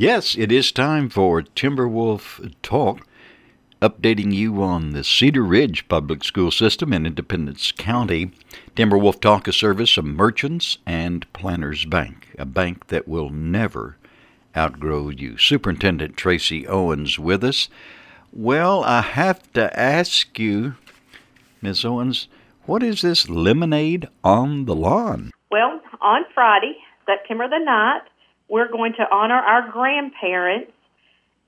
Yes, it is time for Timberwolf Talk, updating you on the Cedar Ridge Public School System in Independence County. Timberwolf Talk is service of Merchants and Planters Bank, a bank that will never outgrow you. Superintendent Tracey Owens with us. Well, I have to ask you, Ms. Owens, what is this lemonade on the lawn? Well, on Friday, September the 9th, we're going to honor our grandparents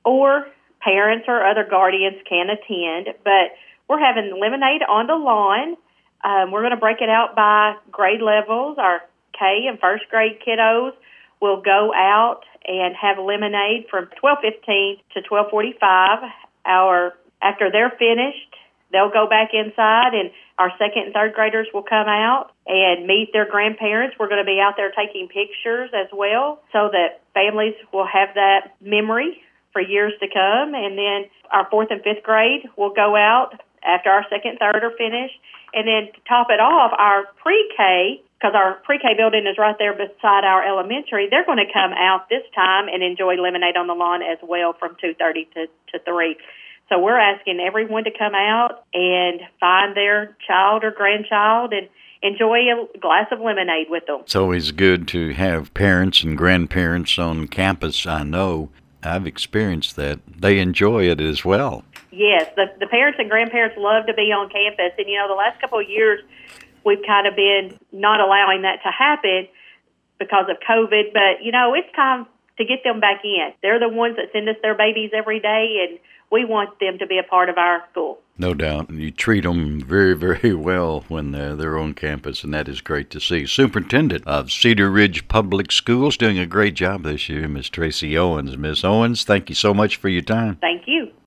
or parents or other guardians can attend, but we're having lemonade on the lawn. Um, we're going to break it out by grade levels. Our K and first grade kiddos will go out and have lemonade from 12:15 to 12:45. Our after they're finished, they'll go back inside and our second and third graders will come out and meet their grandparents. We're going to be out there taking pictures as well so that families will have that memory for years to come. And then our fourth and fifth grade will go out after our second, third are finished. And then to top it off, our pre-K, because our pre-K building is right there beside our elementary, they're going to come out this time and enjoy lemonade on the lawn as well from 2:30 to to 3. So we're asking everyone to come out and find their child or grandchild and enjoy a glass of lemonade with them. It's always good to have parents and grandparents on campus. I know I've experienced that. They enjoy it as well. Yes, the the parents and grandparents love to be on campus, and you know the last couple of years we've kind of been not allowing that to happen because of COVID. But you know it's time to get them back in. They're the ones that send us their babies every day, and we want them to be a part of our school. No doubt. And you treat them very, very well when they're, they're on campus, and that is great to see. Superintendent of Cedar Ridge Public Schools doing a great job this year, Miss Tracey Owens. Miss Owens, thank you so much for your time. Thank you.